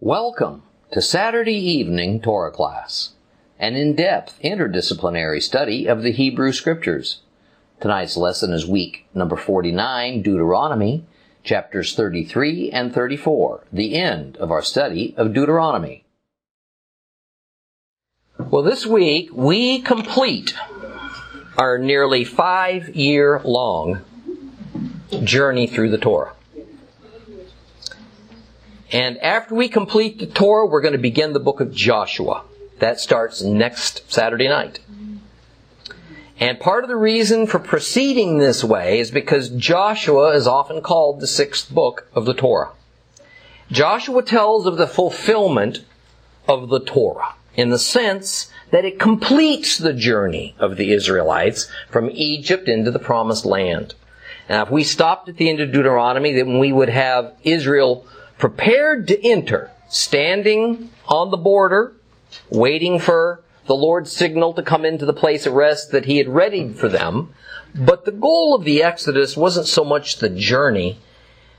Welcome to Saturday evening Torah class, an in-depth interdisciplinary study of the Hebrew Scriptures. Tonight's lesson is week number 49, Deuteronomy, chapters 33 and 34, the end of our study of Deuteronomy. Well, this week we complete our nearly five year long journey through the Torah. And after we complete the Torah, we're going to begin the book of Joshua. That starts next Saturday night. And part of the reason for proceeding this way is because Joshua is often called the sixth book of the Torah. Joshua tells of the fulfillment of the Torah in the sense that it completes the journey of the Israelites from Egypt into the promised land. Now, if we stopped at the end of Deuteronomy, then we would have Israel prepared to enter, standing on the border, waiting for the Lord's signal to come into the place of rest that He had readied for them. But the goal of the Exodus wasn't so much the journey.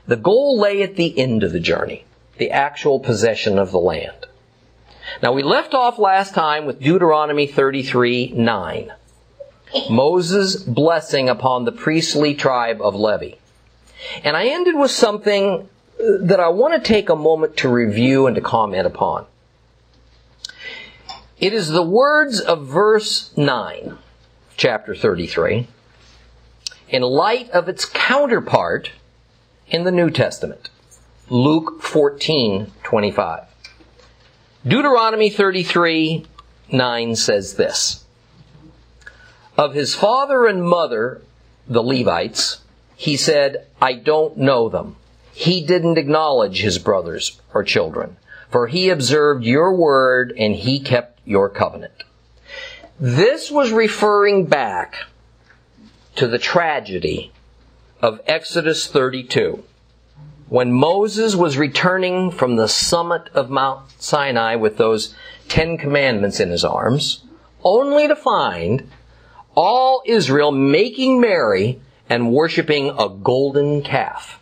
The goal lay at the end of the journey, the actual possession of the land. Now we left off last time with Deuteronomy 33, 9. Moses' blessing upon the priestly tribe of Levi. And I ended with something that I want to take a moment to review and to comment upon. It is the words of verse 9, chapter 33, in light of its counterpart in the New Testament, Luke 14, 25. Deuteronomy 33, 9 says this. Of his father and mother, the Levites, he said, I don't know them he didn't acknowledge his brothers or children, for he observed your word and he kept your covenant. This was referring back to the tragedy of Exodus 32, when Moses was returning from the summit of Mount Sinai with those Ten Commandments in his arms, only to find all Israel making merry and worshiping a golden calf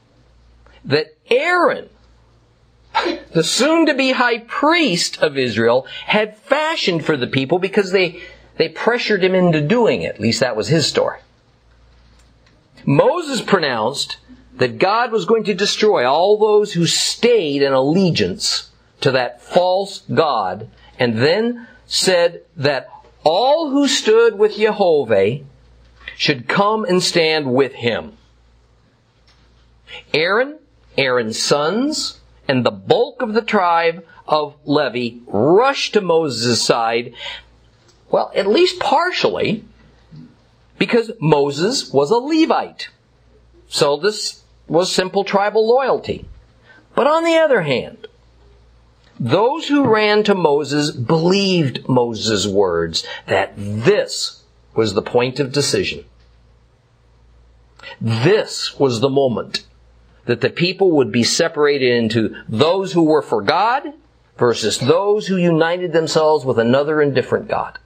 that Aaron, the soon to be high priest of Israel, had fashioned for the people because they, they pressured him into doing it. At least that was his story. Moses pronounced that God was going to destroy all those who stayed in allegiance to that false God, and then said that all who stood with Jehovah should come and stand with him. Aaron Aaron's sons and the bulk of the tribe of Levi rushed to Moses' side, well, at least partially, because Moses was a Levite. So this was simple tribal loyalty. But on the other hand, those who ran to Moses believed Moses' words that this was the point of decision. This was the moment that the people would be separated into those who were for God versus those who united themselves with another indifferent God.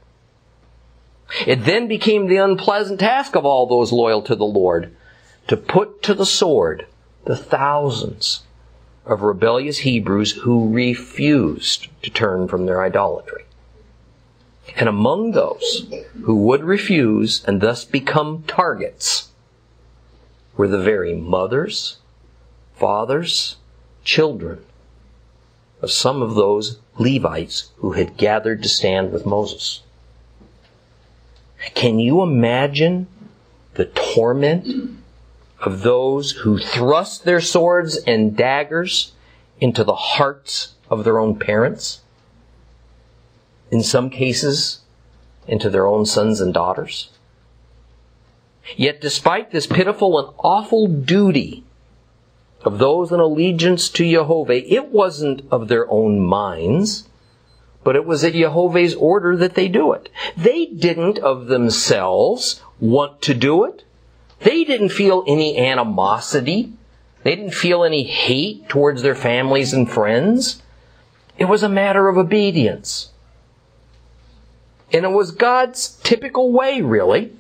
It then became the unpleasant task of all those loyal to the Lord to put to the sword the thousands of rebellious Hebrews who refused to turn from their idolatry. And among those who would refuse and thus become targets were the very mothers fathers, children of some of those Levites who had gathered to stand with Moses. Can you imagine the torment of those who thrust their swords and daggers into the hearts of their own parents? In some cases, into their own sons and daughters? Yet despite this pitiful and awful duty of those in allegiance to Jehovah, it wasn't of their own minds, but it was at Jehovah's order that they do it. They didn't of themselves want to do it. They didn't feel any animosity. They didn't feel any hate towards their families and friends. It was a matter of obedience. And it was God's typical way, really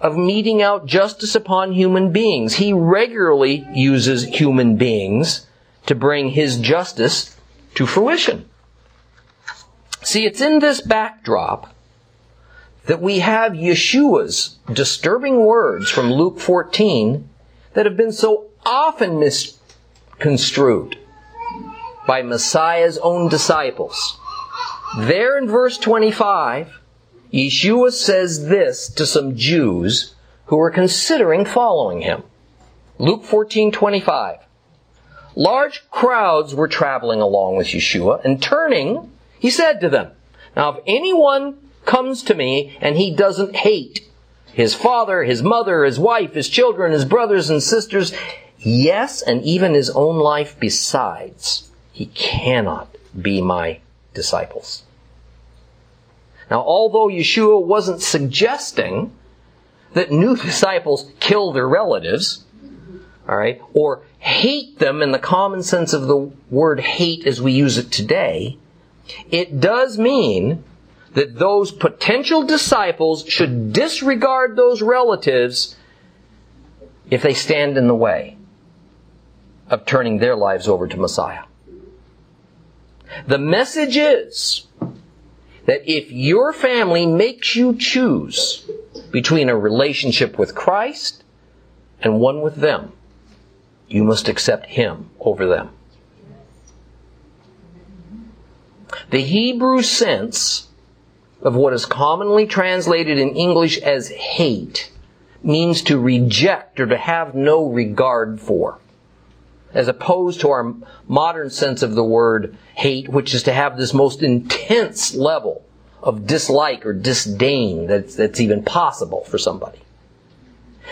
of meting out justice upon human beings. He regularly uses human beings to bring his justice to fruition. See, it's in this backdrop that we have Yeshua's disturbing words from Luke 14 that have been so often misconstrued by Messiah's own disciples. There in verse 25, Yeshua says this to some Jews who were considering following him. Luke 14:25. Large crowds were traveling along with Yeshua, and turning, he said to them, Now if anyone comes to me and he doesn't hate his father, his mother, his wife, his children, his brothers and sisters, yes, and even his own life besides, he cannot be my disciples. Now, although Yeshua wasn't suggesting that new disciples kill their relatives, all right, or hate them in the common sense of the word hate as we use it today, it does mean that those potential disciples should disregard those relatives if they stand in the way of turning their lives over to Messiah. The message is that if your family makes you choose between a relationship with Christ and one with them, you must accept Him over them. The Hebrew sense of what is commonly translated in English as hate means to reject or to have no regard for. As opposed to our modern sense of the word hate, which is to have this most intense level of dislike or disdain that's, that's even possible for somebody.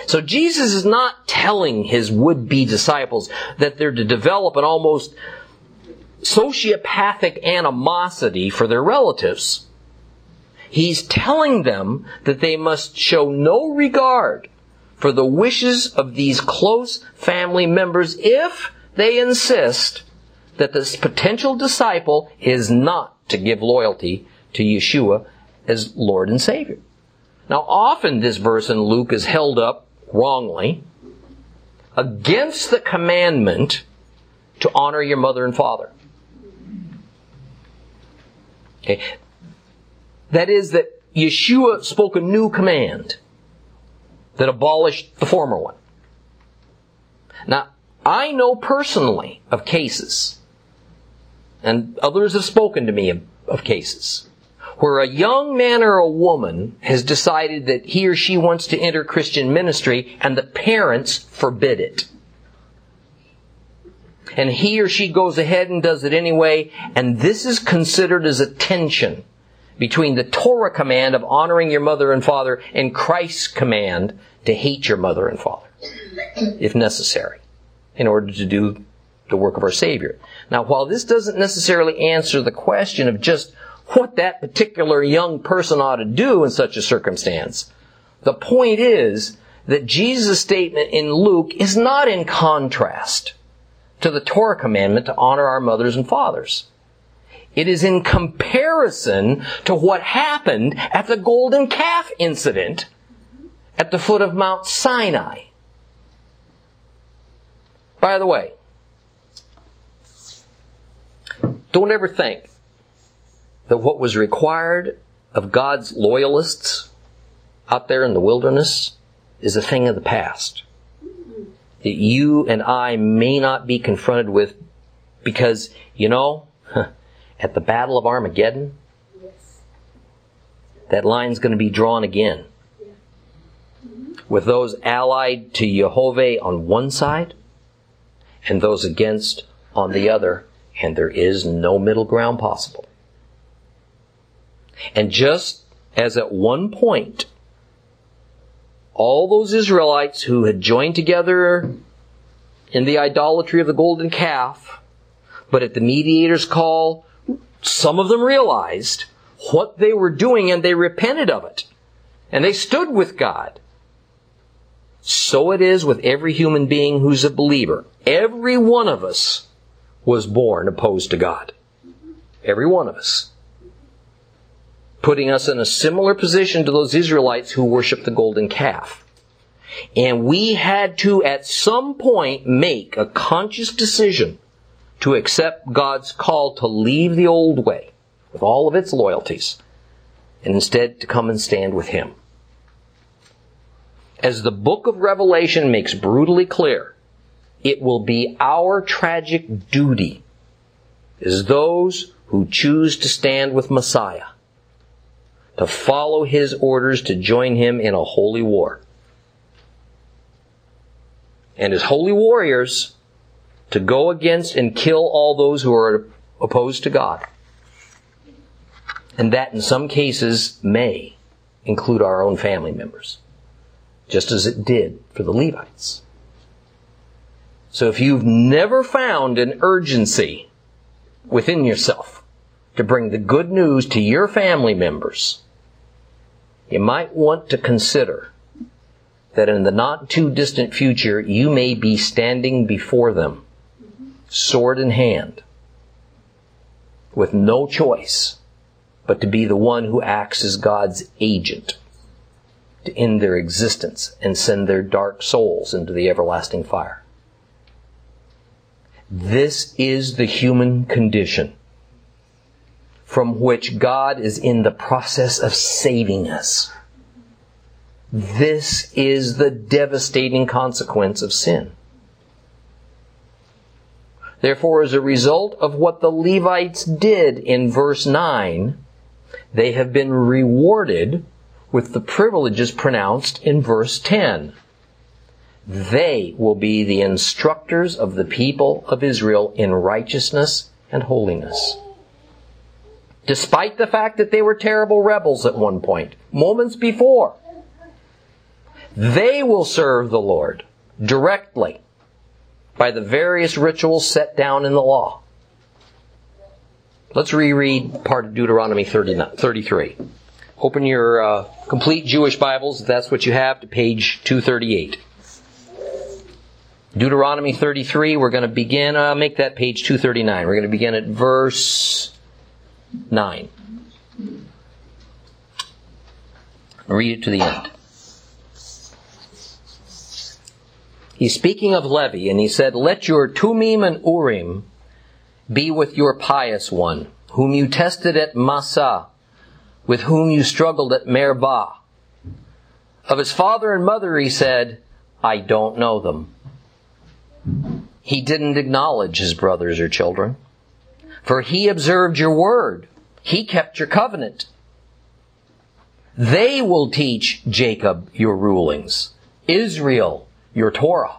So Jesus is not telling his would-be disciples that they're to develop an almost sociopathic animosity for their relatives. He's telling them that they must show no regard for the wishes of these close family members if they insist that this potential disciple is not to give loyalty to Yeshua as Lord and Savior. Now, often this verse in Luke is held up wrongly against the commandment to honor your mother and father. Okay. That is that Yeshua spoke a new command that abolished the former one. Now, I know personally of cases, and others have spoken to me of, of cases, where a young man or a woman has decided that he or she wants to enter Christian ministry and the parents forbid it. And he or she goes ahead and does it anyway, and this is considered as a tension between the Torah command of honoring your mother and father and Christ's command to hate your mother and father, if necessary, in order to do the work of our Savior. Now, while this doesn't necessarily answer the question of just what that particular young person ought to do in such a circumstance. The point is that Jesus' statement in Luke is not in contrast to the Torah commandment to honor our mothers and fathers. It is in comparison to what happened at the golden calf incident at the foot of Mount Sinai. By the way, don't ever think that what was required of God's loyalists out there in the wilderness is a thing of the past. That you and I may not be confronted with because, you know, at the Battle of Armageddon, that line's going to be drawn again. With those allied to Jehovah on one side and those against on the other, and there is no middle ground possible. And just as at one point, all those Israelites who had joined together in the idolatry of the golden calf, but at the mediator's call, some of them realized what they were doing and they repented of it. And they stood with God. So it is with every human being who's a believer. Every one of us was born opposed to God. Every one of us putting us in a similar position to those Israelites who worshiped the golden calf. And we had to, at some point, make a conscious decision to accept God's call to leave the old way with all of its loyalties and instead to come and stand with Him. As the book of Revelation makes brutally clear, it will be our tragic duty as those who choose to stand with Messiah to follow his orders to join him in a holy war. And as holy warriors, to go against and kill all those who are opposed to God. And that in some cases may include our own family members, just as it did for the Levites. So if you've never found an urgency within yourself to bring the good news to your family members, you might want to consider that in the not too distant future you may be standing before them, sword in hand, with no choice but to be the one who acts as God's agent to end their existence and send their dark souls into the everlasting fire. This is the human condition from which God is in the process of saving us. This is the devastating consequence of sin. Therefore, as a result of what the Levites did in verse 9, they have been rewarded with the privileges pronounced in verse 10. They will be the instructors of the people of Israel in righteousness and holiness. Despite the fact that they were terrible rebels at one point, moments before, they will serve the Lord directly by the various rituals set down in the law. Let's reread part of Deuteronomy 33. Open your uh, complete Jewish Bibles, if that's what you have, to page 238. Deuteronomy 33, we're going to begin, uh, make that page 239. We're going to begin at verse 9. Read it to the end. He's speaking of Levi, and he said, Let your Tumim and Urim be with your pious one, whom you tested at Massah, with whom you struggled at Meribah. Of his father and mother he said, I don't know them. He didn't acknowledge his brothers or children, for he observed your word. He kept your covenant. They will teach Jacob your rulings, Israel your Torah.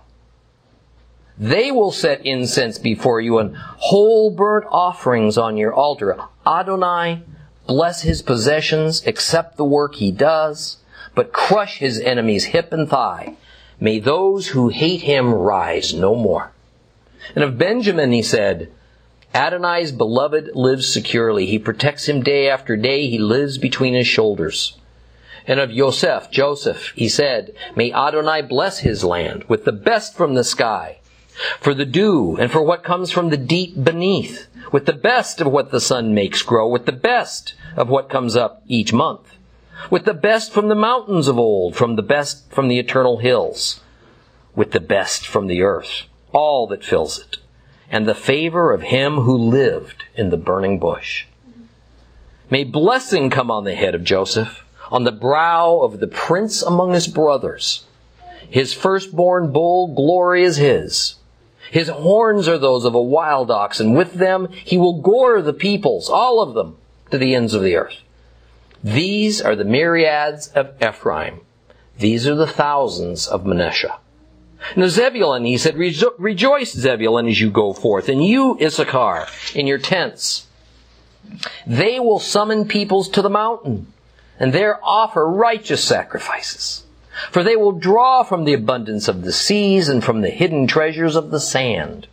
They will set incense before you and whole burnt offerings on your altar. Adonai, bless his possessions, accept the work he does, but crush his enemies hip and thigh. May those who hate him rise no more. And of Benjamin he said, Adonai's beloved lives securely. He protects him day after day. He lives between his shoulders. And of Yosef, Joseph, he said, May Adonai bless his land with the best from the sky for the dew and for what comes from the deep beneath, with the best of what the sun makes grow, with the best of what comes up each month, with the best from the mountains of old, from the best from the eternal hills, with the best from the earth, all that fills it, and the favor of him who lived in the burning bush. May blessing come on the head of Joseph, on the brow of the prince among his brothers. His firstborn bull, glory is his. His horns are those of a wild ox, and with them he will gore the peoples, all of them, to the ends of the earth. These are the myriads of Ephraim. These are the thousands of Manasseh. Now Zebulun, he said, rejoice, Zebulun, as you go forth, and you, Issachar, in your tents. They will summon peoples to the mountain, and there offer righteous sacrifices. For they will draw from the abundance of the seas and from the hidden treasures of the sand.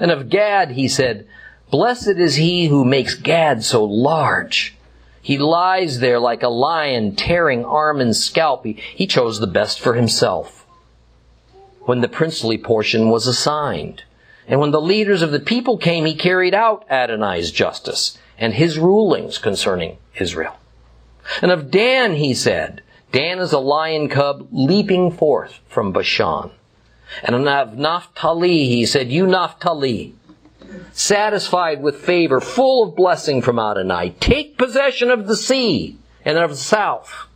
And of Gad he said, Blessed is he who makes Gad so large. He lies there like a lion tearing arm and scalp. He, he chose the best for himself. When the princely portion was assigned, and when the leaders of the people came, he carried out Adonai's justice and his rulings concerning Israel. And of Dan he said, Dan is a lion cub leaping forth from Bashan. And of Naphtali, he said, You Naphtali, satisfied with favor, full of blessing from Adonai. Take possession of the sea and of the south.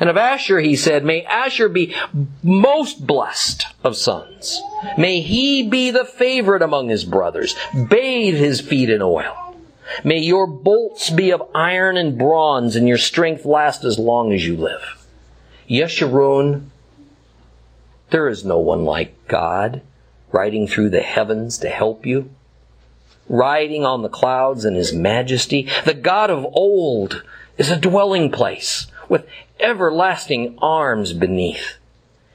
And of Asher he said, May Asher be most blessed of sons. May he be the favorite among his brothers. Bathe his feet in oil. May your bolts be of iron and bronze, and your strength last as long as you live. Yeshurun, there is no one like God, riding through the heavens to help you, riding on the clouds in his majesty. The God of old is a dwelling place with everlasting arms beneath.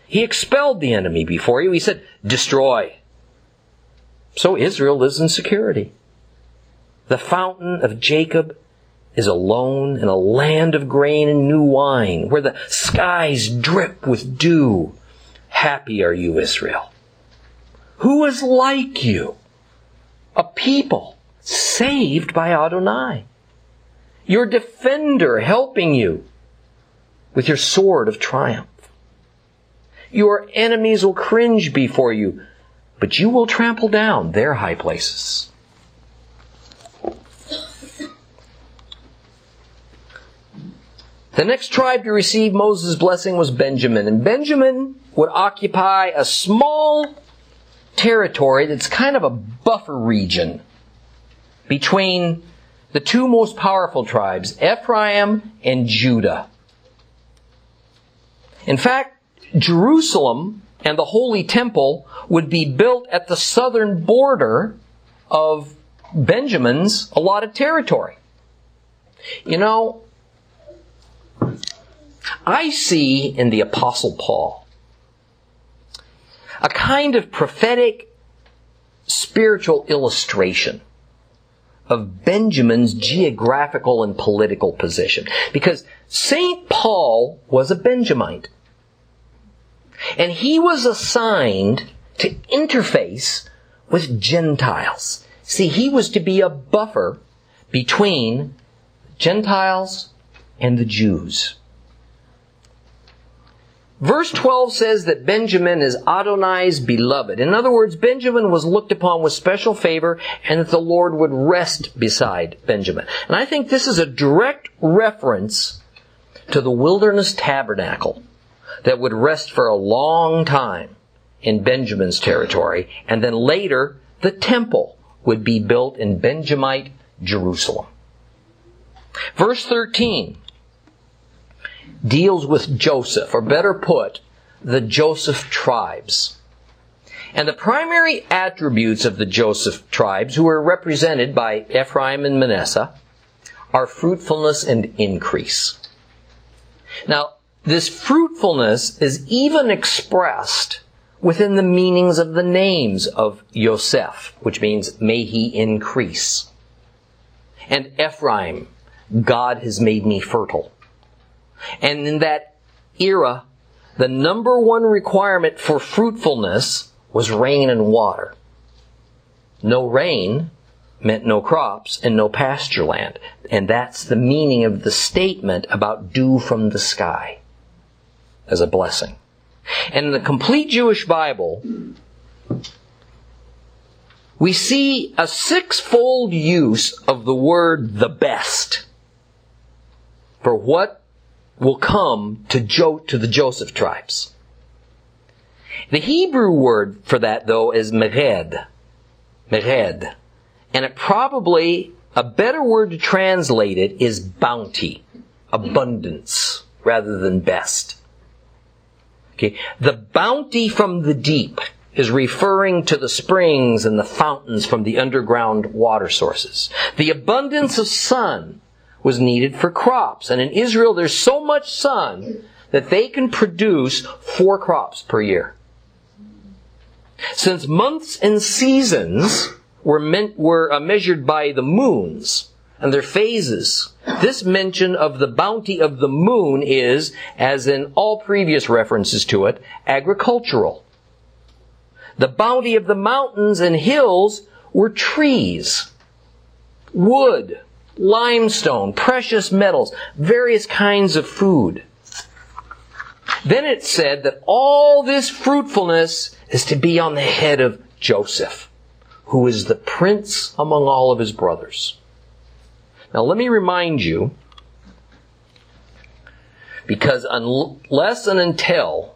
He expelled the enemy before you. He said, destroy. So Israel lives in security. The fountain of Jacob is alone in a land of grain and new wine, where the skies drip with dew. Happy are you, Israel. Who is like you? A people saved by Adonai. Your defender helping you with your sword of triumph. Your enemies will cringe before you, but you will trample down their high places. The next tribe to receive Moses' blessing was Benjamin, and Benjamin would occupy a small territory that's kind of a buffer region between the two most powerful tribes, Ephraim and Judah. In fact, Jerusalem and the Holy Temple would be built at the southern border of Benjamin's allotted territory. You know, I see in the Apostle Paul a kind of prophetic spiritual illustration of Benjamin's geographical and political position. Because St. Paul was a Benjamite. And he was assigned to interface with Gentiles. See, he was to be a buffer between Gentiles and the Jews. Verse 12 says that Benjamin is Adonai's beloved. In other words, Benjamin was looked upon with special favor and that the Lord would rest beside Benjamin. And I think this is a direct reference to the wilderness tabernacle that would rest for a long time in Benjamin's territory, and then later the temple would be built in Benjamite Jerusalem. Verse 13 deals with Joseph, or better put, the Joseph tribes. And the primary attributes of the Joseph tribes, who are represented by Ephraim and Manasseh, are fruitfulness and increase. Now, this fruitfulness is even expressed within the meanings of the names of Yosef, which means may he increase. And Ephraim, God has made me fertile. And in that era, the number one requirement for fruitfulness was rain and water. No rain meant no crops and no pasture land. And that's the meaning of the statement about dew from the sky as a blessing. And in the complete Jewish Bible, we see a sixfold use of the word the best for what will come to, jo- to the Joseph tribes. The Hebrew word for that, though, is meged. Meged. And it probably, a better word to translate it is bounty, abundance, rather than best. Okay. The bounty from the deep is referring to the springs and the fountains from the underground water sources. The abundance of sun was needed for crops. And in Israel, there's so much sun that they can produce four crops per year. Since months and seasons were, meant, were uh, measured by the moons and their phases, this mention of the bounty of the moon is, as in all previous references to it, agricultural. The bounty of the mountains and hills were trees, wood, limestone, precious metals, various kinds of food. Then it said that all this fruitfulness is to be on the head of Joseph, who is the prince among all of his brothers. Now let me remind you, because unless and until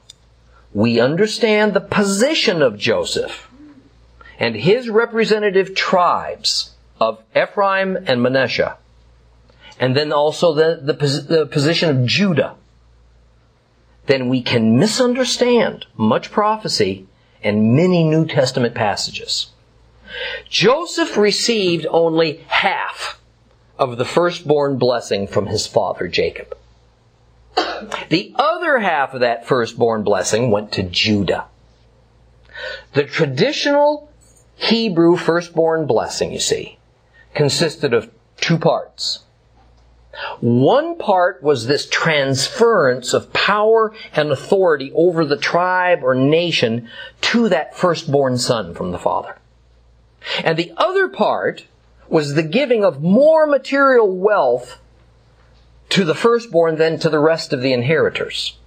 we understand the position of Joseph and his representative tribes of Ephraim and Manasseh, and then also the, the, the position of Judah, then we can misunderstand much prophecy and many New Testament passages. Joseph received only half of the firstborn blessing from his father Jacob. The other half of that firstborn blessing went to Judah. The traditional Hebrew firstborn blessing, you see, consisted of two parts. One part was this transference of power and authority over the tribe or nation to that firstborn son from the father. And the other part was the giving of more material wealth to the firstborn than to the rest of the inheritors.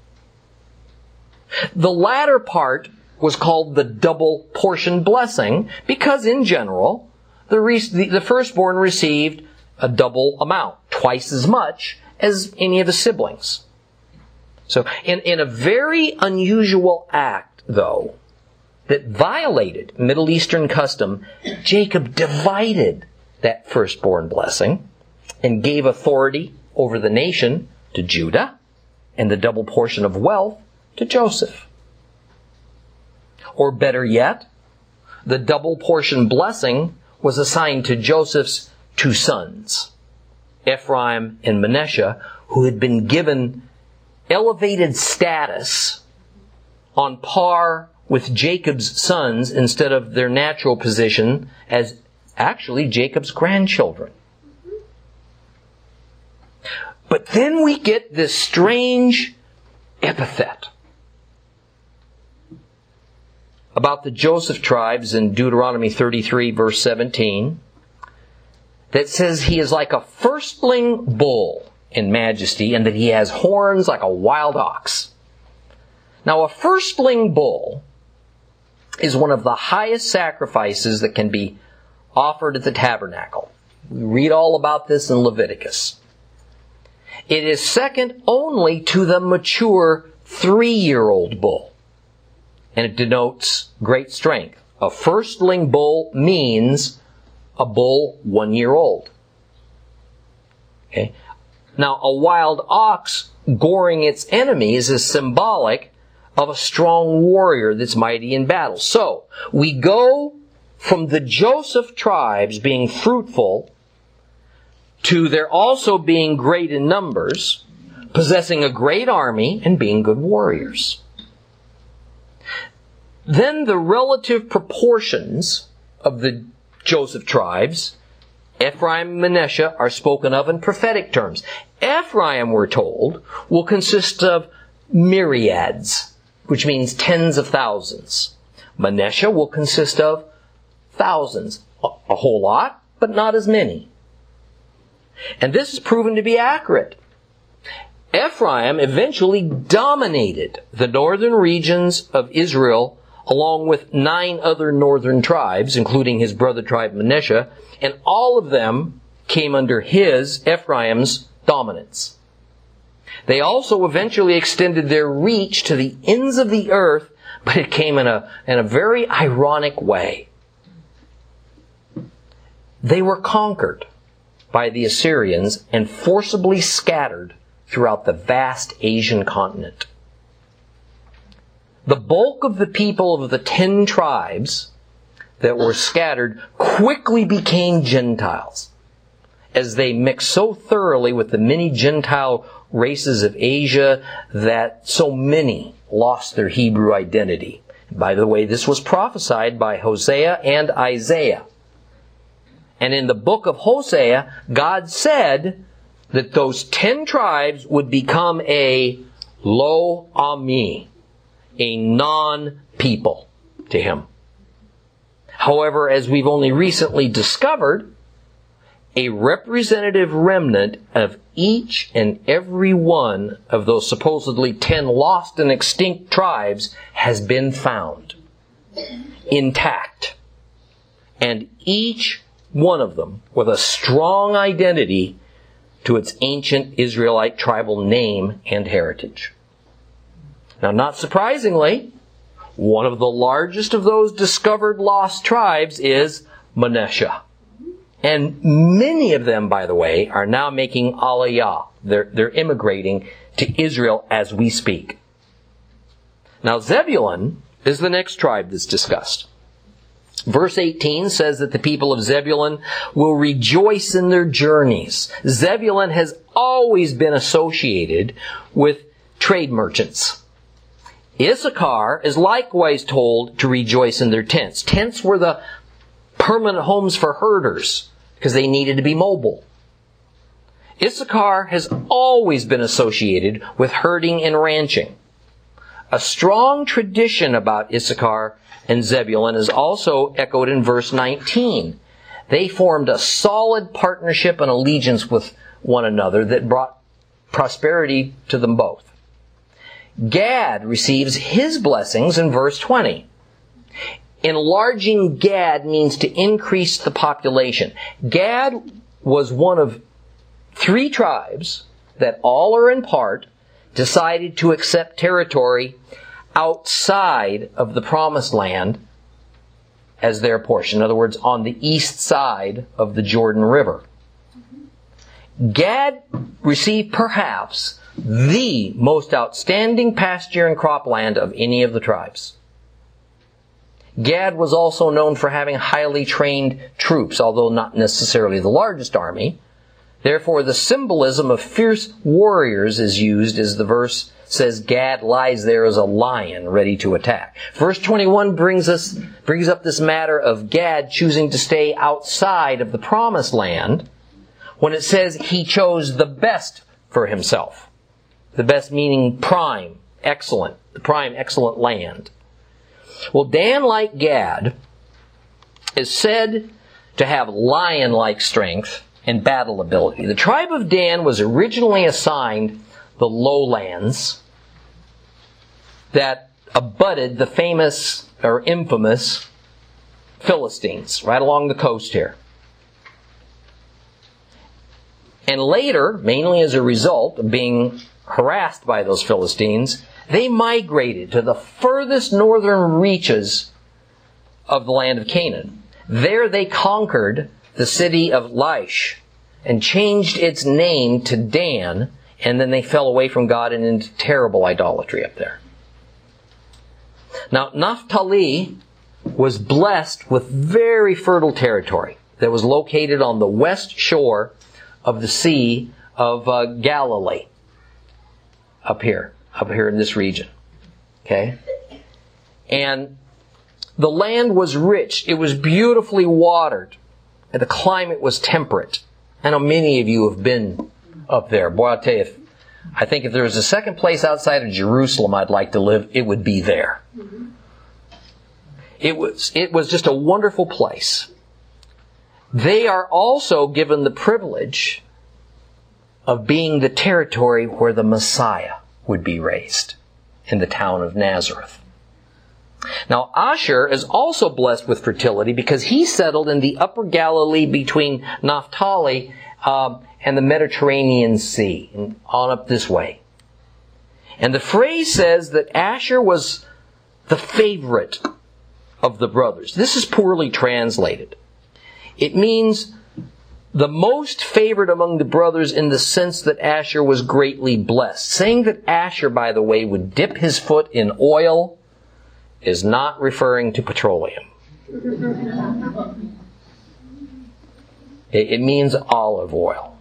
The latter part was called the double portion blessing because in general, the, re- the firstborn received a double amount, twice as much as any of the siblings. So, in, in a very unusual act, though, that violated Middle Eastern custom, Jacob divided that firstborn blessing and gave authority over the nation to Judah and the double portion of wealth to Joseph. Or better yet, the double portion blessing was assigned to Joseph's two sons, Ephraim and Manasseh, who had been given elevated status on par with Jacob's sons instead of their natural position as actually Jacob's grandchildren. But then we get this strange epithet about the Joseph tribes in Deuteronomy 33 verse 17 that says he is like a firstling bull in majesty and that he has horns like a wild ox. Now a firstling bull is one of the highest sacrifices that can be offered at the tabernacle. We read all about this in Leviticus. It is second only to the mature three-year-old bull. And it denotes great strength. A firstling bull means a bull one year old. Okay. Now, a wild ox goring its enemies is symbolic of a strong warrior that's mighty in battle. So, we go from the Joseph tribes being fruitful to their also being great in numbers, possessing a great army, and being good warriors. Then the relative proportions of the Joseph tribes, Ephraim and Manasseh, are spoken of in prophetic terms. Ephraim, we're told, will consist of myriads, which means tens of thousands. Manasseh will consist of thousands, a whole lot, but not as many. And this is proven to be accurate. Ephraim eventually dominated the northern regions of Israel along with nine other northern tribes, including his brother tribe Manasseh, and all of them came under his, Ephraim's, dominance. They also eventually extended their reach to the ends of the earth, but it came in a, in a very ironic way. They were conquered by the Assyrians and forcibly scattered throughout the vast Asian continent. The bulk of the people of the ten tribes that were scattered quickly became Gentiles as they mixed so thoroughly with the many Gentile races of Asia that so many lost their Hebrew identity. By the way, this was prophesied by Hosea and Isaiah. And in the book of Hosea, God said that those ten tribes would become a lo ami, a non-people to him. However, as we've only recently discovered, a representative remnant of each and every one of those supposedly ten lost and extinct tribes has been found intact and each one of them with a strong identity to its ancient Israelite tribal name and heritage. Now, not surprisingly, one of the largest of those discovered lost tribes is Manasseh. And many of them, by the way, are now making aliyah. They're, they're immigrating to Israel as we speak. Now, Zebulun is the next tribe that's discussed. Verse 18 says that the people of Zebulun will rejoice in their journeys. Zebulun has always been associated with trade merchants. Issachar is likewise told to rejoice in their tents. Tents were the permanent homes for herders because they needed to be mobile. Issachar has always been associated with herding and ranching. A strong tradition about Issachar and Zebulun is also echoed in verse 19. They formed a solid partnership and allegiance with one another that brought prosperity to them both. Gad receives his blessings in verse 20. Enlarging Gad means to increase the population. Gad was one of three tribes that all or in part decided to accept territory outside of the promised land as their portion. In other words, on the east side of the Jordan River. Gad received perhaps the most outstanding pasture and cropland of any of the tribes. Gad was also known for having highly trained troops, although not necessarily the largest army. Therefore, the symbolism of fierce warriors is used as the verse says Gad lies there as a lion ready to attack. Verse 21 brings us, brings up this matter of Gad choosing to stay outside of the promised land when it says he chose the best for himself. The best meaning prime, excellent, the prime, excellent land. Well, Dan, like Gad, is said to have lion-like strength and battle ability. The tribe of Dan was originally assigned the lowlands that abutted the famous or infamous Philistines right along the coast here. And later, mainly as a result of being harassed by those Philistines, they migrated to the furthest northern reaches of the land of Canaan. There they conquered the city of Laish and changed its name to Dan and then they fell away from God and into terrible idolatry up there. Now, Naphtali was blessed with very fertile territory that was located on the west shore of the Sea of uh, Galilee. Up here, up here in this region. Okay? And the land was rich. It was beautifully watered. And the climate was temperate. I know many of you have been up there. Boy, I'll tell you, if, I think if there was a second place outside of Jerusalem I'd like to live, it would be there. It was, it was just a wonderful place. They are also given the privilege of being the territory where the Messiah would be raised in the town of Nazareth. Now, Asher is also blessed with fertility because he settled in the upper Galilee between Naphtali um, and the Mediterranean Sea, and on up this way. And the phrase says that Asher was the favorite of the brothers. This is poorly translated. It means the most favored among the brothers in the sense that Asher was greatly blessed. Saying that Asher, by the way, would dip his foot in oil is not referring to petroleum. It, means olive oil.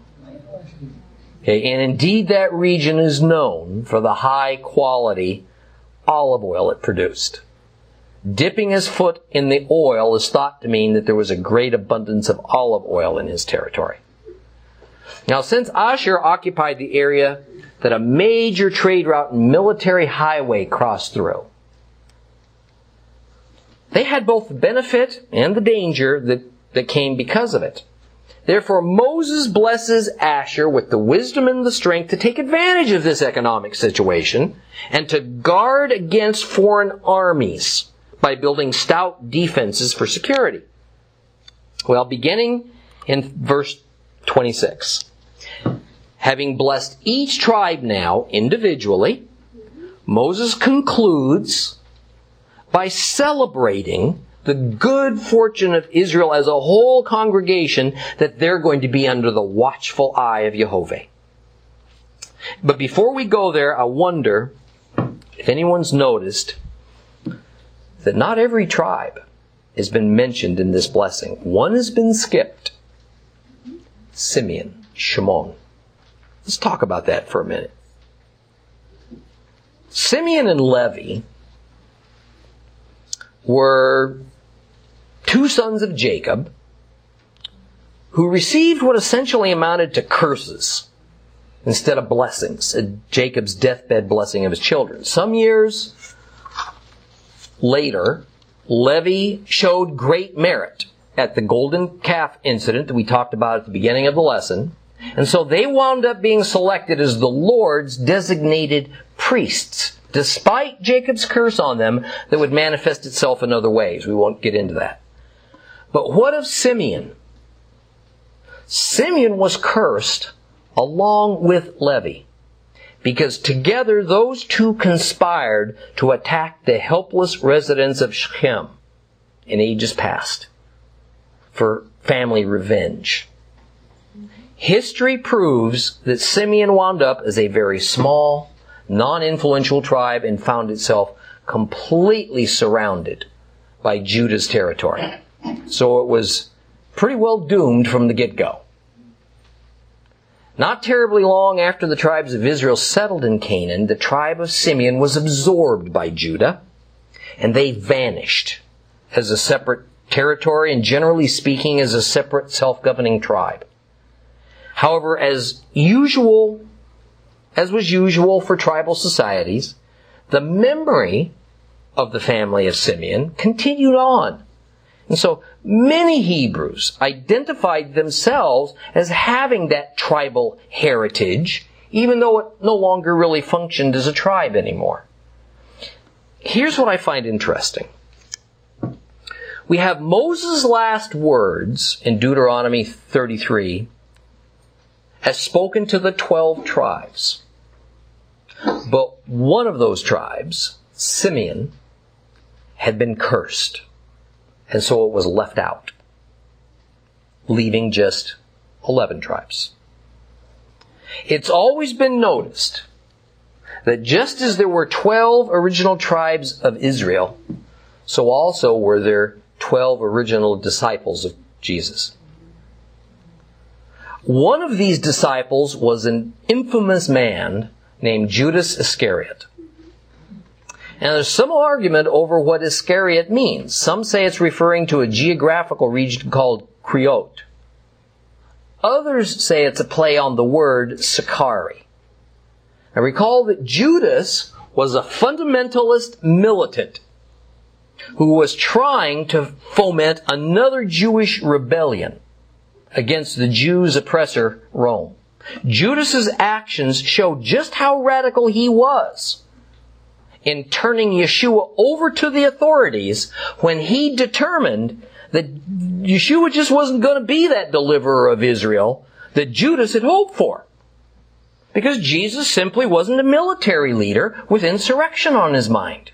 Okay, and indeed that region is known for the high quality olive oil it produced. Dipping his foot in the oil is thought to mean that there was a great abundance of olive oil in his territory. Now, since Asher occupied the area that a major trade route and military highway crossed through, they had both the benefit and the danger that, that came because of it. Therefore, Moses blesses Asher with the wisdom and the strength to take advantage of this economic situation and to guard against foreign armies by building stout defenses for security. Well, beginning in verse 26. Having blessed each tribe now individually, Moses concludes by celebrating the good fortune of Israel as a whole congregation that they're going to be under the watchful eye of Jehovah. But before we go there, I wonder if anyone's noticed that not every tribe has been mentioned in this blessing. One has been skipped. Simeon, Shimon. Let's talk about that for a minute. Simeon and Levi were two sons of Jacob who received what essentially amounted to curses instead of blessings, Jacob's deathbed blessing of his children. Some years later, Levi showed great merit at the golden calf incident that we talked about at the beginning of the lesson. And so they wound up being selected as the Lord's designated priests, despite Jacob's curse on them that would manifest itself in other ways. We won't get into that. But what of Simeon? Simeon was cursed along with Levi because together those two conspired to attack the helpless residents of Shechem in ages past for family revenge. History proves that Simeon wound up as a very small, non-influential tribe and found itself completely surrounded by Judah's territory. So it was pretty well doomed from the get-go. Not terribly long after the tribes of Israel settled in Canaan, the tribe of Simeon was absorbed by Judah, and they vanished as a separate territory and generally speaking as a separate self-governing tribe. However, as usual, as was usual for tribal societies, the memory of the family of Simeon continued on. And so many Hebrews identified themselves as having that tribal heritage, even though it no longer really functioned as a tribe anymore. Here's what I find interesting. We have Moses' last words in Deuteronomy 33 has spoken to the 12 tribes. But one of those tribes, Simeon, had been cursed. And so it was left out, leaving just 11 tribes. It's always been noticed that just as there were 12 original tribes of Israel, so also were there 12 original disciples of Jesus. One of these disciples was an infamous man named Judas Iscariot. And there's some argument over what Iscariot means. Some say it's referring to a geographical region called Kerioth. Others say it's a play on the word Sicarii. Now recall that Judas was a fundamentalist militant who was trying to foment another Jewish rebellion against the Jews' oppressor, Rome. Judas's actions show just how radical he was in turning Yeshua over to the authorities when he determined that Yeshua just wasn't going to be that deliverer of Israel that Judas had hoped for. Because Jesus simply wasn't a military leader with insurrection on his mind.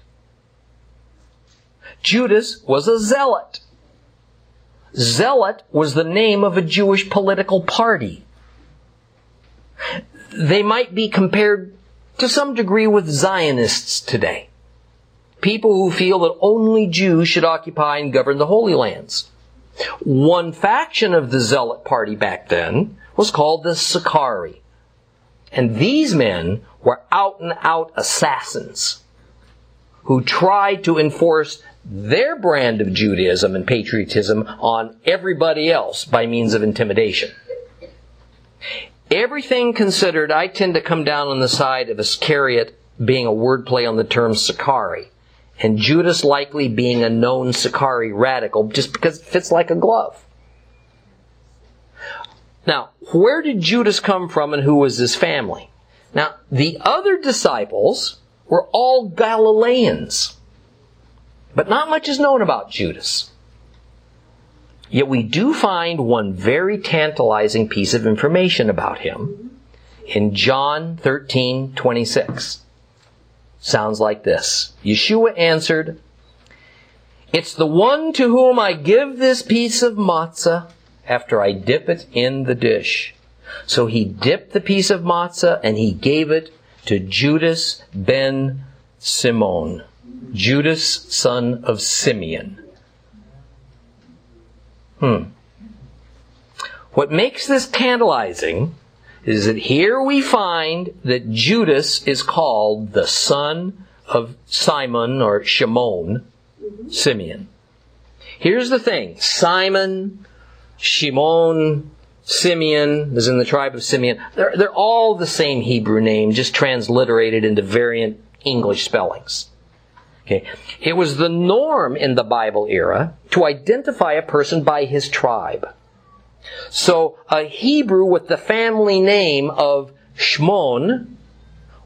Judas was a zealot. Zealot was the name of a Jewish political party. They might be compared to some degree with Zionists today. People who feel that only Jews should occupy and govern the Holy Lands. One faction of the Zealot party back then was called the Sicarii. And these men were out and out assassins who tried to enforce their brand of Judaism and patriotism on everybody else by means of intimidation. Everything considered, I tend to come down on the side of Iscariot being a wordplay on the term Sicarii, and Judas likely being a known Sicarii radical just because it fits like a glove. Now, where did Judas come from and who was his family? Now, the other disciples were all Galileans. But not much is known about Judas. Yet we do find one very tantalizing piece of information about him in John 13, 26. Sounds like this. Yeshua answered, It's the one to whom I give this piece of matzah after I dip it in the dish. So he dipped the piece of matzah and he gave it to Judas ben Simon. Judas, son of Simeon. Hmm. What makes this tantalizing is that here we find that Judas is called the son of Simon or Shimon, Simeon. Here's the thing Simon, Shimon, Simeon is in the tribe of Simeon. They're, they're all the same Hebrew name, just transliterated into variant English spellings. Okay. It was the norm in the Bible era to identify a person by his tribe. So a Hebrew with the family name of Shimon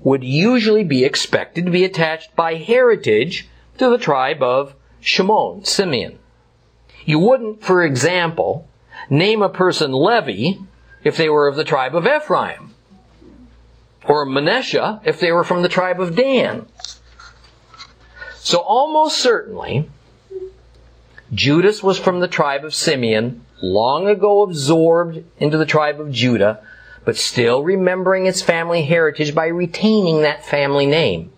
would usually be expected to be attached by heritage to the tribe of Shimon, Simeon. You wouldn't, for example, name a person Levi if they were of the tribe of Ephraim, or Manasseh if they were from the tribe of Dan. So almost certainly, Judas was from the tribe of Simeon, long ago absorbed into the tribe of Judah, but still remembering its family heritage by retaining that family name.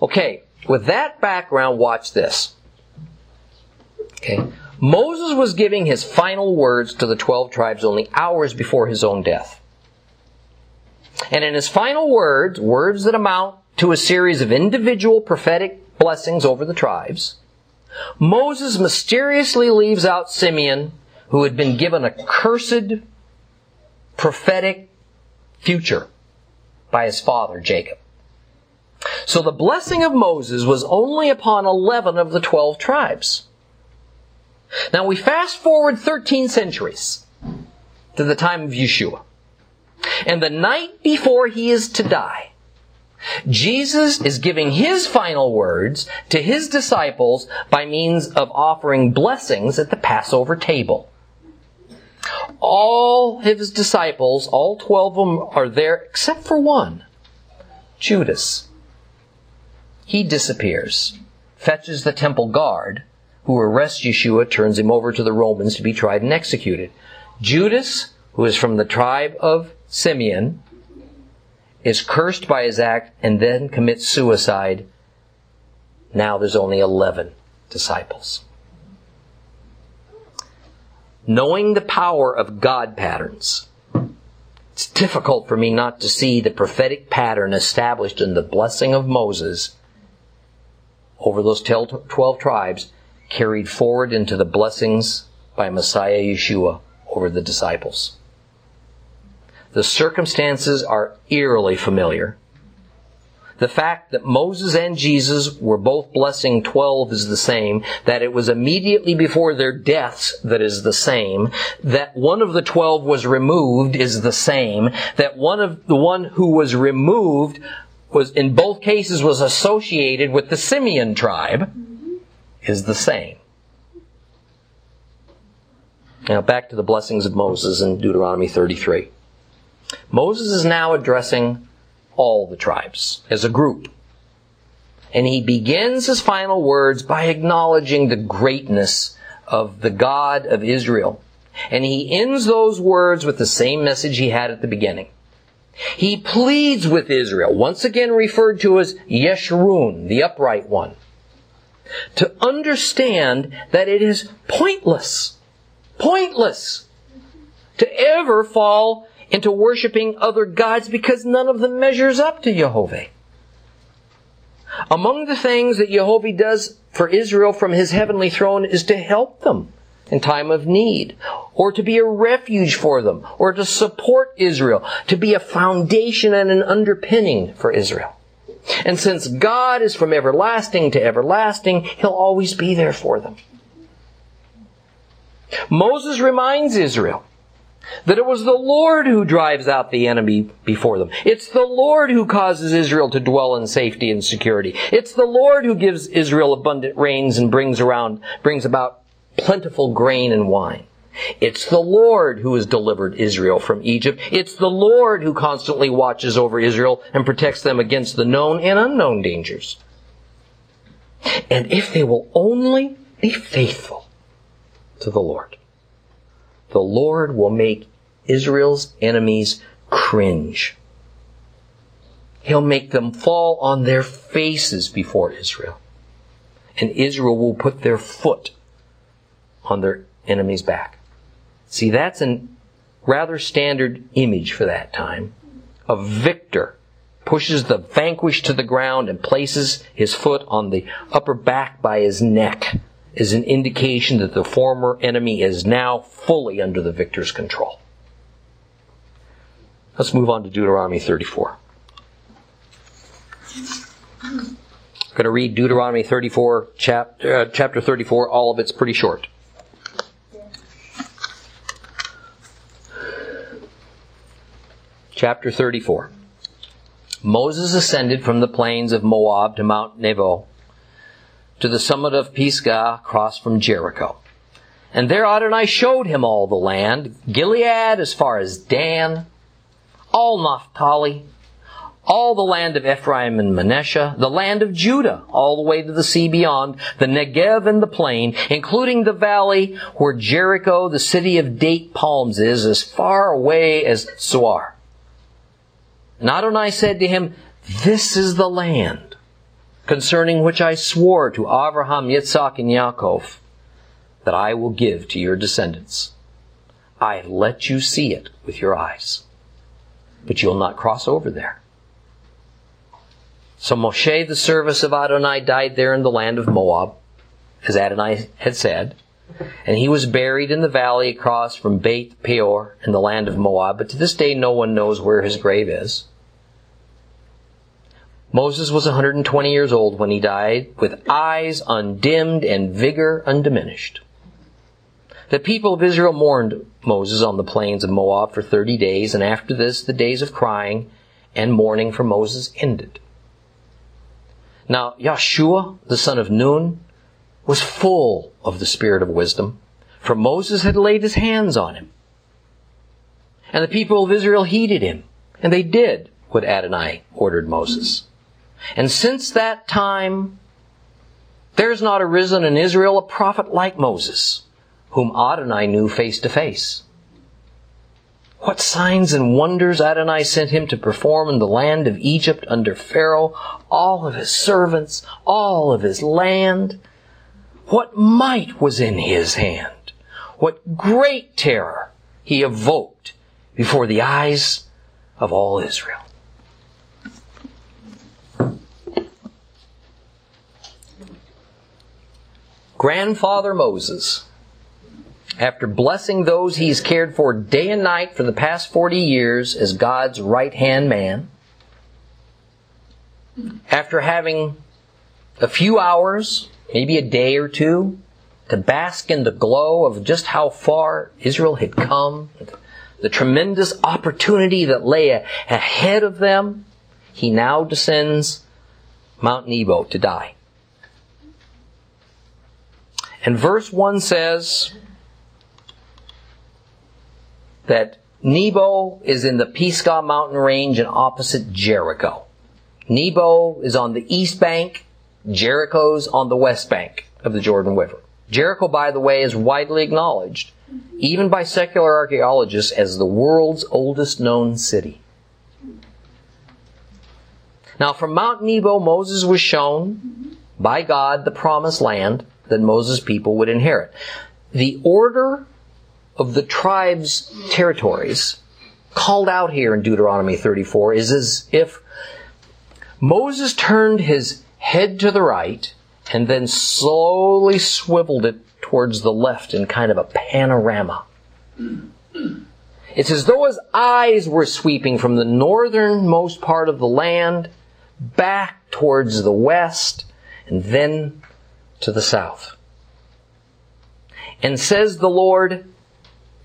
Okay, with that background, watch this. Okay. Moses was giving his final words to the 12 tribes only hours before his own death. And in his final words, words that amount to a series of individual prophetic blessings over the tribes, Moses mysteriously leaves out Simeon, who had been given a cursed prophetic future by his father, Jacob. So the blessing of Moses was only upon 11 of the 12 tribes. Now we fast forward 13 centuries to the time of Yeshua. And the night before he is to die, Jesus is giving his final words to his disciples by means of offering blessings at the Passover table. All his disciples, all 12 of them are there except for one, Judas. He disappears, fetches the temple guard, who arrests Yeshua, turns him over to the Romans to be tried and executed. Judas, who is from the tribe of Simeon, is cursed by his act and then commits suicide. Now there's only 11 disciples. Knowing the power of God patterns, it's difficult for me not to see the prophetic pattern established in the blessing of Moses over those 12 tribes carried forward into the blessings by Messiah Yeshua over the disciples. The circumstances are eerily familiar. The fact that Moses and Jesus were both blessing 12 is the same, that it was immediately before their deaths that is the same, that one of the 12 was removed is the same, that one of the one who was removed was in both cases was associated with the Simeon tribe is the same. Now back to the blessings of Moses in Deuteronomy 33. Moses is now addressing all the tribes as a group. And he begins his final words by acknowledging the greatness of the God of Israel. And he ends those words with the same message he had at the beginning. He pleads with Israel, once again referred to as Yeshurun, the upright one, to understand that it is pointless, pointless to ever fall into worshiping other gods because none of them measures up to Jehovah. Among the things that Jehovah does for Israel from his heavenly throne is to help them in time of need, or to be a refuge for them, or to support Israel, to be a foundation and an underpinning for Israel. And since God is from everlasting to everlasting, He'll always be there for them. Moses reminds Israel that it was the Lord who drives out the enemy before them. It's the Lord who causes Israel to dwell in safety and security. It's the Lord who gives Israel abundant rains and brings around, brings about plentiful grain and wine. It's the Lord who has delivered Israel from Egypt. It's the Lord who constantly watches over Israel and protects them against the known and unknown dangers. And if they will only be faithful to the Lord, the Lord will make Israel's enemies cringe. He'll make them fall on their faces before Israel. And Israel will put their foot on their enemy's back. See, that's a rather standard image for that time. A victor pushes the vanquished to the ground and places his foot on the upper back by his neck is an indication that the former enemy is now fully under the victor's control. Let's move on to Deuteronomy 34. I'm going to read Deuteronomy 34, chapter, uh, chapter 34. All of it's pretty short. Chapter 34. Moses ascended from the plains of Moab to Mount Nebo, to the summit of Pisgah across from Jericho. And there Adonai showed him all the land, Gilead as far as Dan, all Naphtali, all the land of Ephraim and Manasseh, the land of Judah, all the way to the sea beyond, the Negev and the plain, including the valley where Jericho, the city of date palms, is, as far away as Zoar. And Adonai said to him, This is the land concerning which I swore to Abraham, Yitzhak, and Yaakov that I will give to your descendants. I have let you see it with your eyes, but you'll not cross over there. So Moshe, the service of Adonai, died there in the land of Moab, as Adonai had said, and he was buried in the valley across from Beit Peor in the land of Moab, but to this day no one knows where his grave is. Moses was 120 years old when he died, with eyes undimmed and vigor undiminished. The people of Israel mourned Moses on the plains of Moab for 30 days, and after this the days of crying and mourning for Moses ended. Now, Yeshua, the son of Nun, was full of the spirit of wisdom, for Moses had laid his hands on him. And the people of Israel heeded him, and they did what Adonai ordered Moses. And since that time, there has not arisen in Israel a prophet like Moses, whom Adonai knew face to face. What signs and wonders Adonai sent him to perform in the land of Egypt under Pharaoh, all of his servants, all of his land. What might was in his hand. What great terror he evoked before the eyes of all Israel. Grandfather Moses after blessing those he's cared for day and night for the past 40 years as God's right hand man, after having a few hours, maybe a day or two, to bask in the glow of just how far Israel had come, the tremendous opportunity that lay ahead of them, he now descends Mount Nebo to die. And verse 1 says, that Nebo is in the Pisgah mountain range and opposite Jericho. Nebo is on the east bank, Jericho's on the west bank of the Jordan River. Jericho, by the way, is widely acknowledged, even by secular archaeologists, as the world's oldest known city. Now, from Mount Nebo, Moses was shown by God the promised land that Moses' people would inherit. The order of the tribe's territories called out here in Deuteronomy 34 is as if Moses turned his head to the right and then slowly swiveled it towards the left in kind of a panorama. It's as though his eyes were sweeping from the northernmost part of the land back towards the west and then to the south. And says the Lord,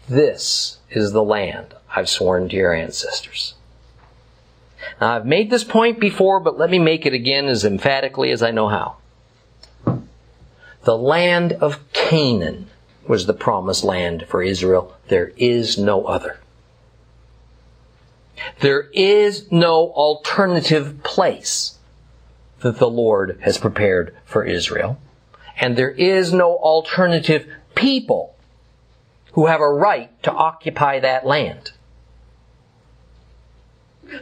this is the land I've sworn to your ancestors. Now, I've made this point before, but let me make it again as emphatically as I know how. The land of Canaan was the promised land for Israel. There is no other. There is no alternative place that the Lord has prepared for Israel. And there is no alternative people who have a right to occupy that land.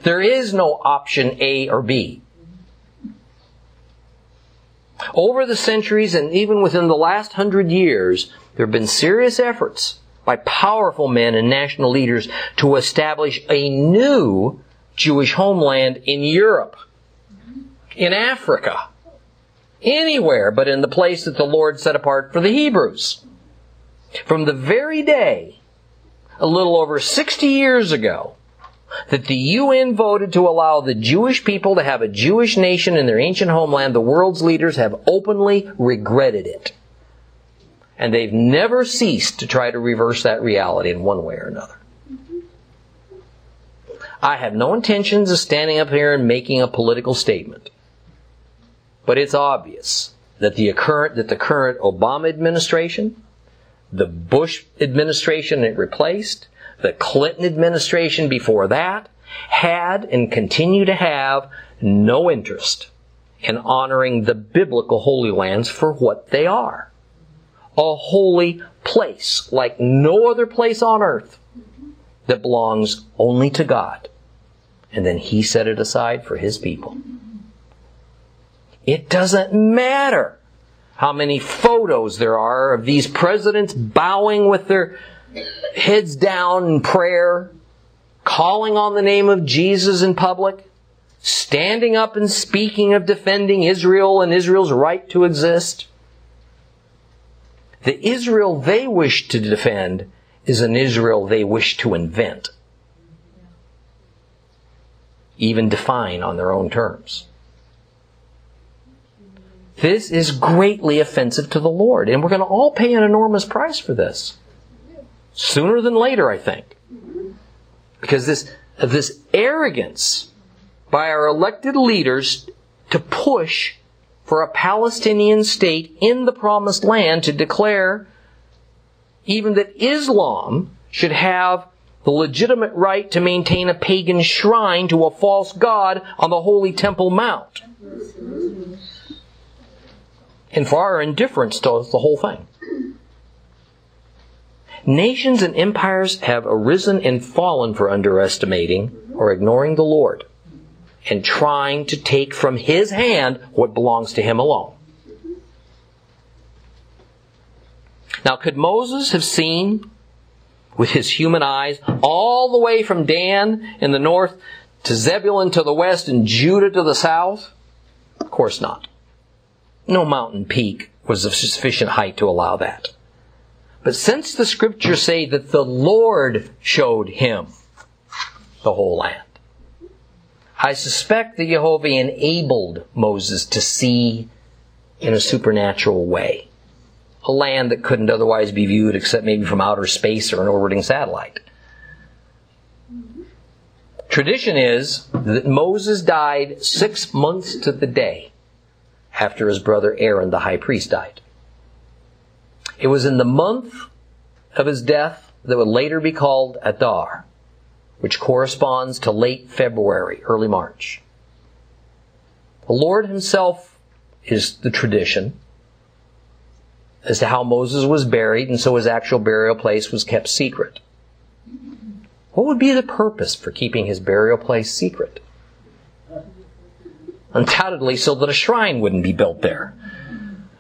There is no option A or B. Over the centuries and even within the last hundred years, there have been serious efforts by powerful men and national leaders to establish a new Jewish homeland in Europe, in Africa, anywhere but in the place that the Lord set apart for the Hebrews. From the very day, a little over 60 years ago, that the UN voted to allow the Jewish people to have a Jewish nation in their ancient homeland, the world's leaders have openly regretted it. And they've never ceased to try to reverse that reality in one way or another. I have no intentions of standing up here and making a political statement. But it's obvious that the current, that the current Obama administration, the Bush administration it replaced, the Clinton administration before that, had and continue to have no interest in honoring the biblical Holy Lands for what they are a holy place like no other place on earth that belongs only to God. And then He set it aside for His people. It doesn't matter how many photos there are of these presidents bowing with their heads down in prayer, calling on the name of Jesus in public, standing up and speaking of defending Israel and Israel's right to exist. The Israel they wish to defend is an Israel they wish to invent. Even define on their own terms. This is greatly offensive to the Lord, and we're going to all pay an enormous price for this. Sooner than later, I think. Because this, this arrogance by our elected leaders to push for a Palestinian state in the promised land to declare even that Islam should have the legitimate right to maintain a pagan shrine to a false god on the holy Temple Mount. And for our indifference to the whole thing. Nations and empires have arisen and fallen for underestimating or ignoring the Lord and trying to take from his hand what belongs to him alone. Now, could Moses have seen with his human eyes all the way from Dan in the north to Zebulun to the west and Judah to the south? Of course not. No mountain peak was of sufficient height to allow that. But since the scriptures say that the Lord showed him the whole land, I suspect that Jehovah enabled Moses to see in a supernatural way. A land that couldn't otherwise be viewed except maybe from outer space or an orbiting satellite. Tradition is that Moses died six months to the day after his brother Aaron, the high priest, died. It was in the month of his death that would later be called Adar, which corresponds to late February, early March. The Lord Himself is the tradition as to how Moses was buried, and so his actual burial place was kept secret. What would be the purpose for keeping his burial place secret? Undoubtedly, so that a shrine wouldn't be built there.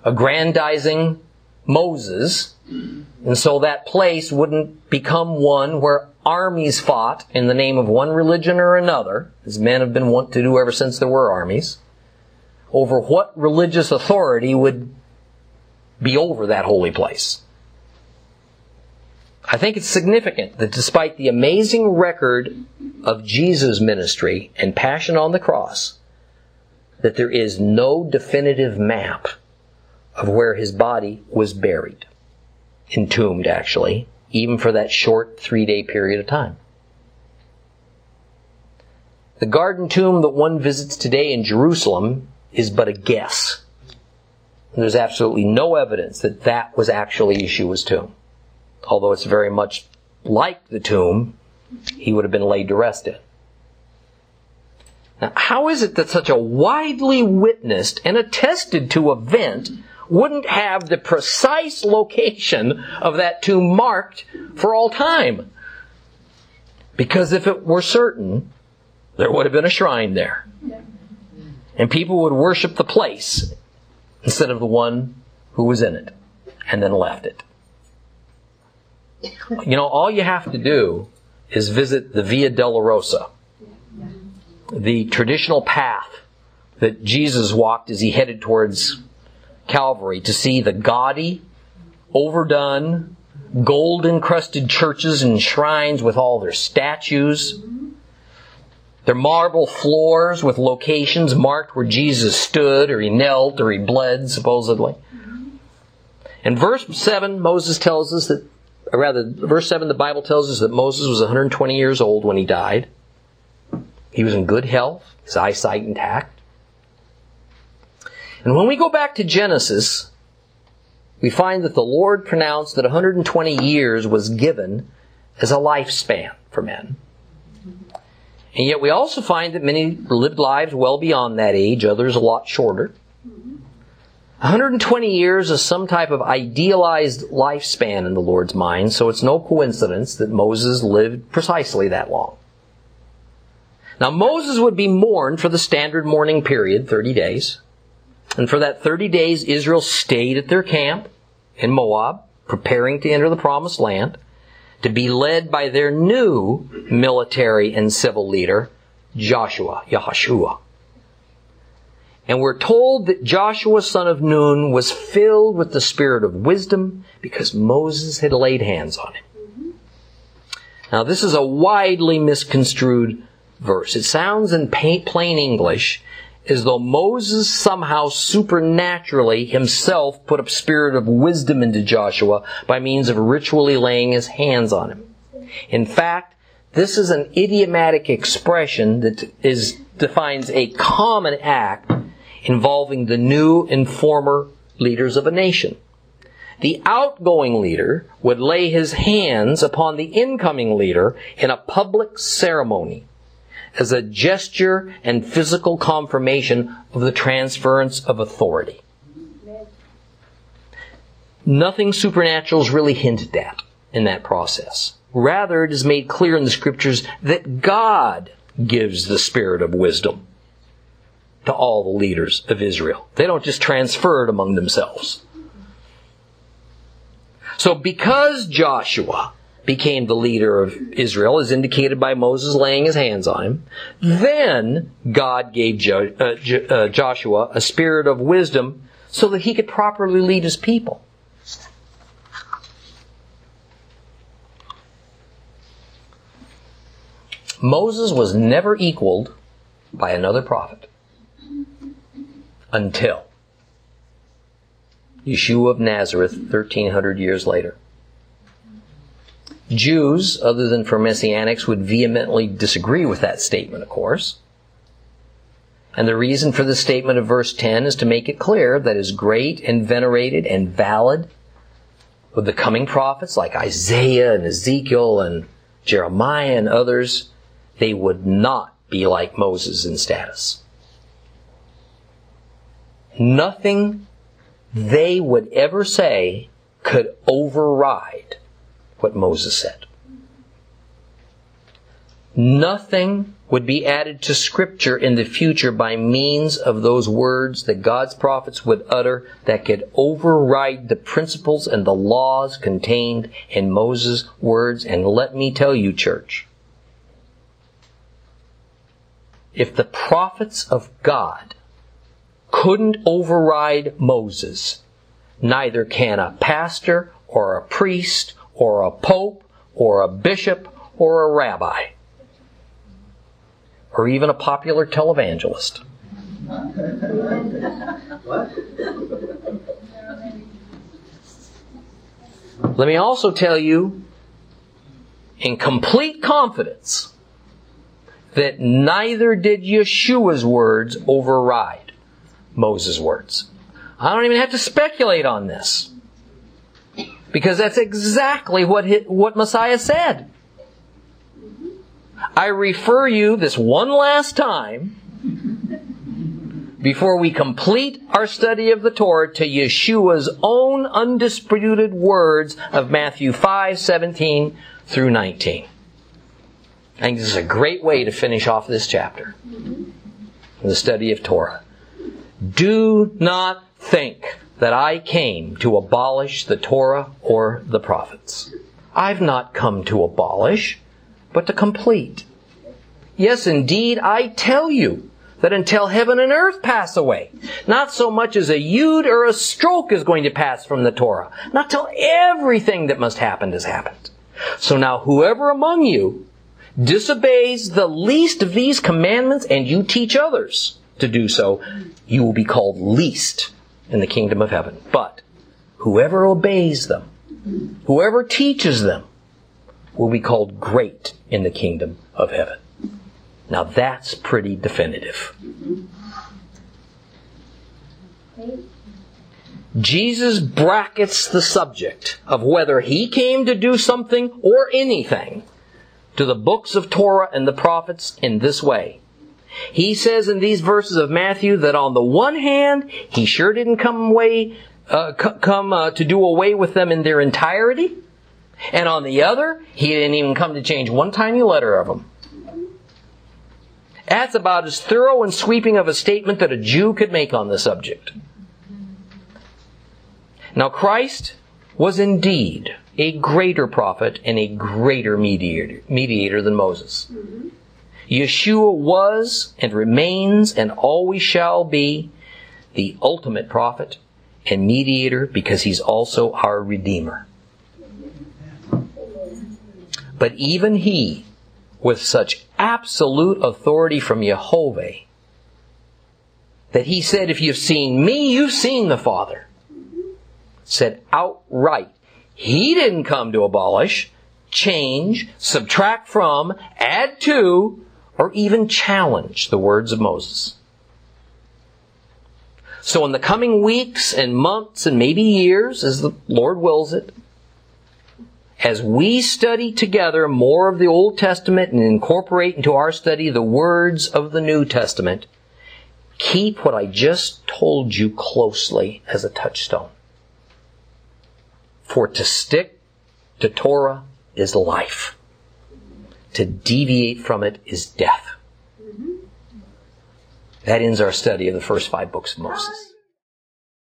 Aggrandizing Moses, and so that place wouldn't become one where armies fought in the name of one religion or another, as men have been wont to do ever since there were armies, over what religious authority would be over that holy place. I think it's significant that despite the amazing record of Jesus' ministry and passion on the cross, that there is no definitive map of where his body was buried. Entombed, actually even for that short three day period of time. The garden tomb that one visits today in Jerusalem is but a guess. There's absolutely no evidence that that was actually Yeshua's tomb. Although it's very much like the tomb he would have been laid to rest in. Now, how is it that such a widely witnessed and attested to event wouldn't have the precise location of that tomb marked for all time? Because if it were certain, there would have been a shrine there. And people would worship the place instead of the one who was in it and then left it. You know, all you have to do is visit the Via Dolorosa, the traditional path that Jesus walked as he headed towards Calvary to see the gaudy, overdone, gold encrusted churches and shrines with all their statues, their marble floors with locations marked where Jesus stood or he knelt or he bled, supposedly. In verse 7, Moses tells us that, or rather, verse 7, the Bible tells us that Moses was 120 years old when he died. He was in good health, his eyesight intact. And when we go back to Genesis, we find that the Lord pronounced that 120 years was given as a lifespan for men. And yet we also find that many lived lives well beyond that age, others a lot shorter. 120 years is some type of idealized lifespan in the Lord's mind, so it's no coincidence that Moses lived precisely that long. Now Moses would be mourned for the standard mourning period, 30 days. And for that 30 days, Israel stayed at their camp in Moab, preparing to enter the promised land to be led by their new military and civil leader, Joshua, Yahshua. And we're told that Joshua, son of Nun, was filled with the spirit of wisdom because Moses had laid hands on him. Now, this is a widely misconstrued verse. It sounds in plain English as though Moses somehow supernaturally himself put a spirit of wisdom into Joshua by means of ritually laying his hands on him. In fact, this is an idiomatic expression that is, defines a common act involving the new and former leaders of a nation. The outgoing leader would lay his hands upon the incoming leader in a public ceremony as a gesture and physical confirmation of the transference of authority. Nothing supernatural is really hinted at in that process. Rather, it is made clear in the scriptures that God gives the spirit of wisdom to all the leaders of Israel. They don't just transfer it among themselves. So because Joshua became the leader of Israel, as indicated by Moses laying his hands on him. Then God gave jo- uh, jo- uh, Joshua a spirit of wisdom so that he could properly lead his people. Moses was never equaled by another prophet until Yeshua of Nazareth 1300 years later. Jews, other than for Messianics, would vehemently disagree with that statement, of course. And the reason for the statement of verse 10 is to make it clear that as great and venerated and valid with the coming prophets like Isaiah and Ezekiel and Jeremiah and others, they would not be like Moses in status. Nothing they would ever say could override what Moses said. Nothing would be added to scripture in the future by means of those words that God's prophets would utter that could override the principles and the laws contained in Moses' words. And let me tell you, church, if the prophets of God couldn't override Moses, neither can a pastor or a priest or a pope or a bishop or a rabbi or even a popular televangelist. Let me also tell you in complete confidence that neither did Yeshua's words override Moses' words. I don't even have to speculate on this. Because that's exactly what, what Messiah said. I refer you this one last time before we complete our study of the Torah to Yeshua's own undisputed words of Matthew 5, 17 through 19. I think this is a great way to finish off this chapter. The study of Torah. Do not think that I came to abolish the Torah or the prophets. I've not come to abolish, but to complete. Yes, indeed, I tell you that until heaven and earth pass away, not so much as a yud or a stroke is going to pass from the Torah, not till everything that must happen has happened. So now whoever among you disobeys the least of these commandments and you teach others to do so, you will be called least in the kingdom of heaven. But whoever obeys them, whoever teaches them, will be called great in the kingdom of heaven. Now that's pretty definitive. Jesus brackets the subject of whether he came to do something or anything to the books of Torah and the prophets in this way. He says in these verses of Matthew that on the one hand, he sure didn't come away, uh, come uh, to do away with them in their entirety, and on the other, he didn't even come to change one tiny letter of them. That's about as thorough and sweeping of a statement that a Jew could make on the subject. Now Christ was indeed a greater prophet and a greater mediator, mediator than Moses. Mm-hmm. Yeshua was and remains and always shall be the ultimate prophet and mediator because he's also our Redeemer. But even he, with such absolute authority from Jehovah, that he said, If you've seen me, you've seen the Father, said outright, he didn't come to abolish, change, subtract from, add to, or even challenge the words of Moses. So in the coming weeks and months and maybe years, as the Lord wills it, as we study together more of the Old Testament and incorporate into our study the words of the New Testament, keep what I just told you closely as a touchstone. For to stick to Torah is life. To deviate from it is death. Mm-hmm. That ends our study of the first five books of Moses.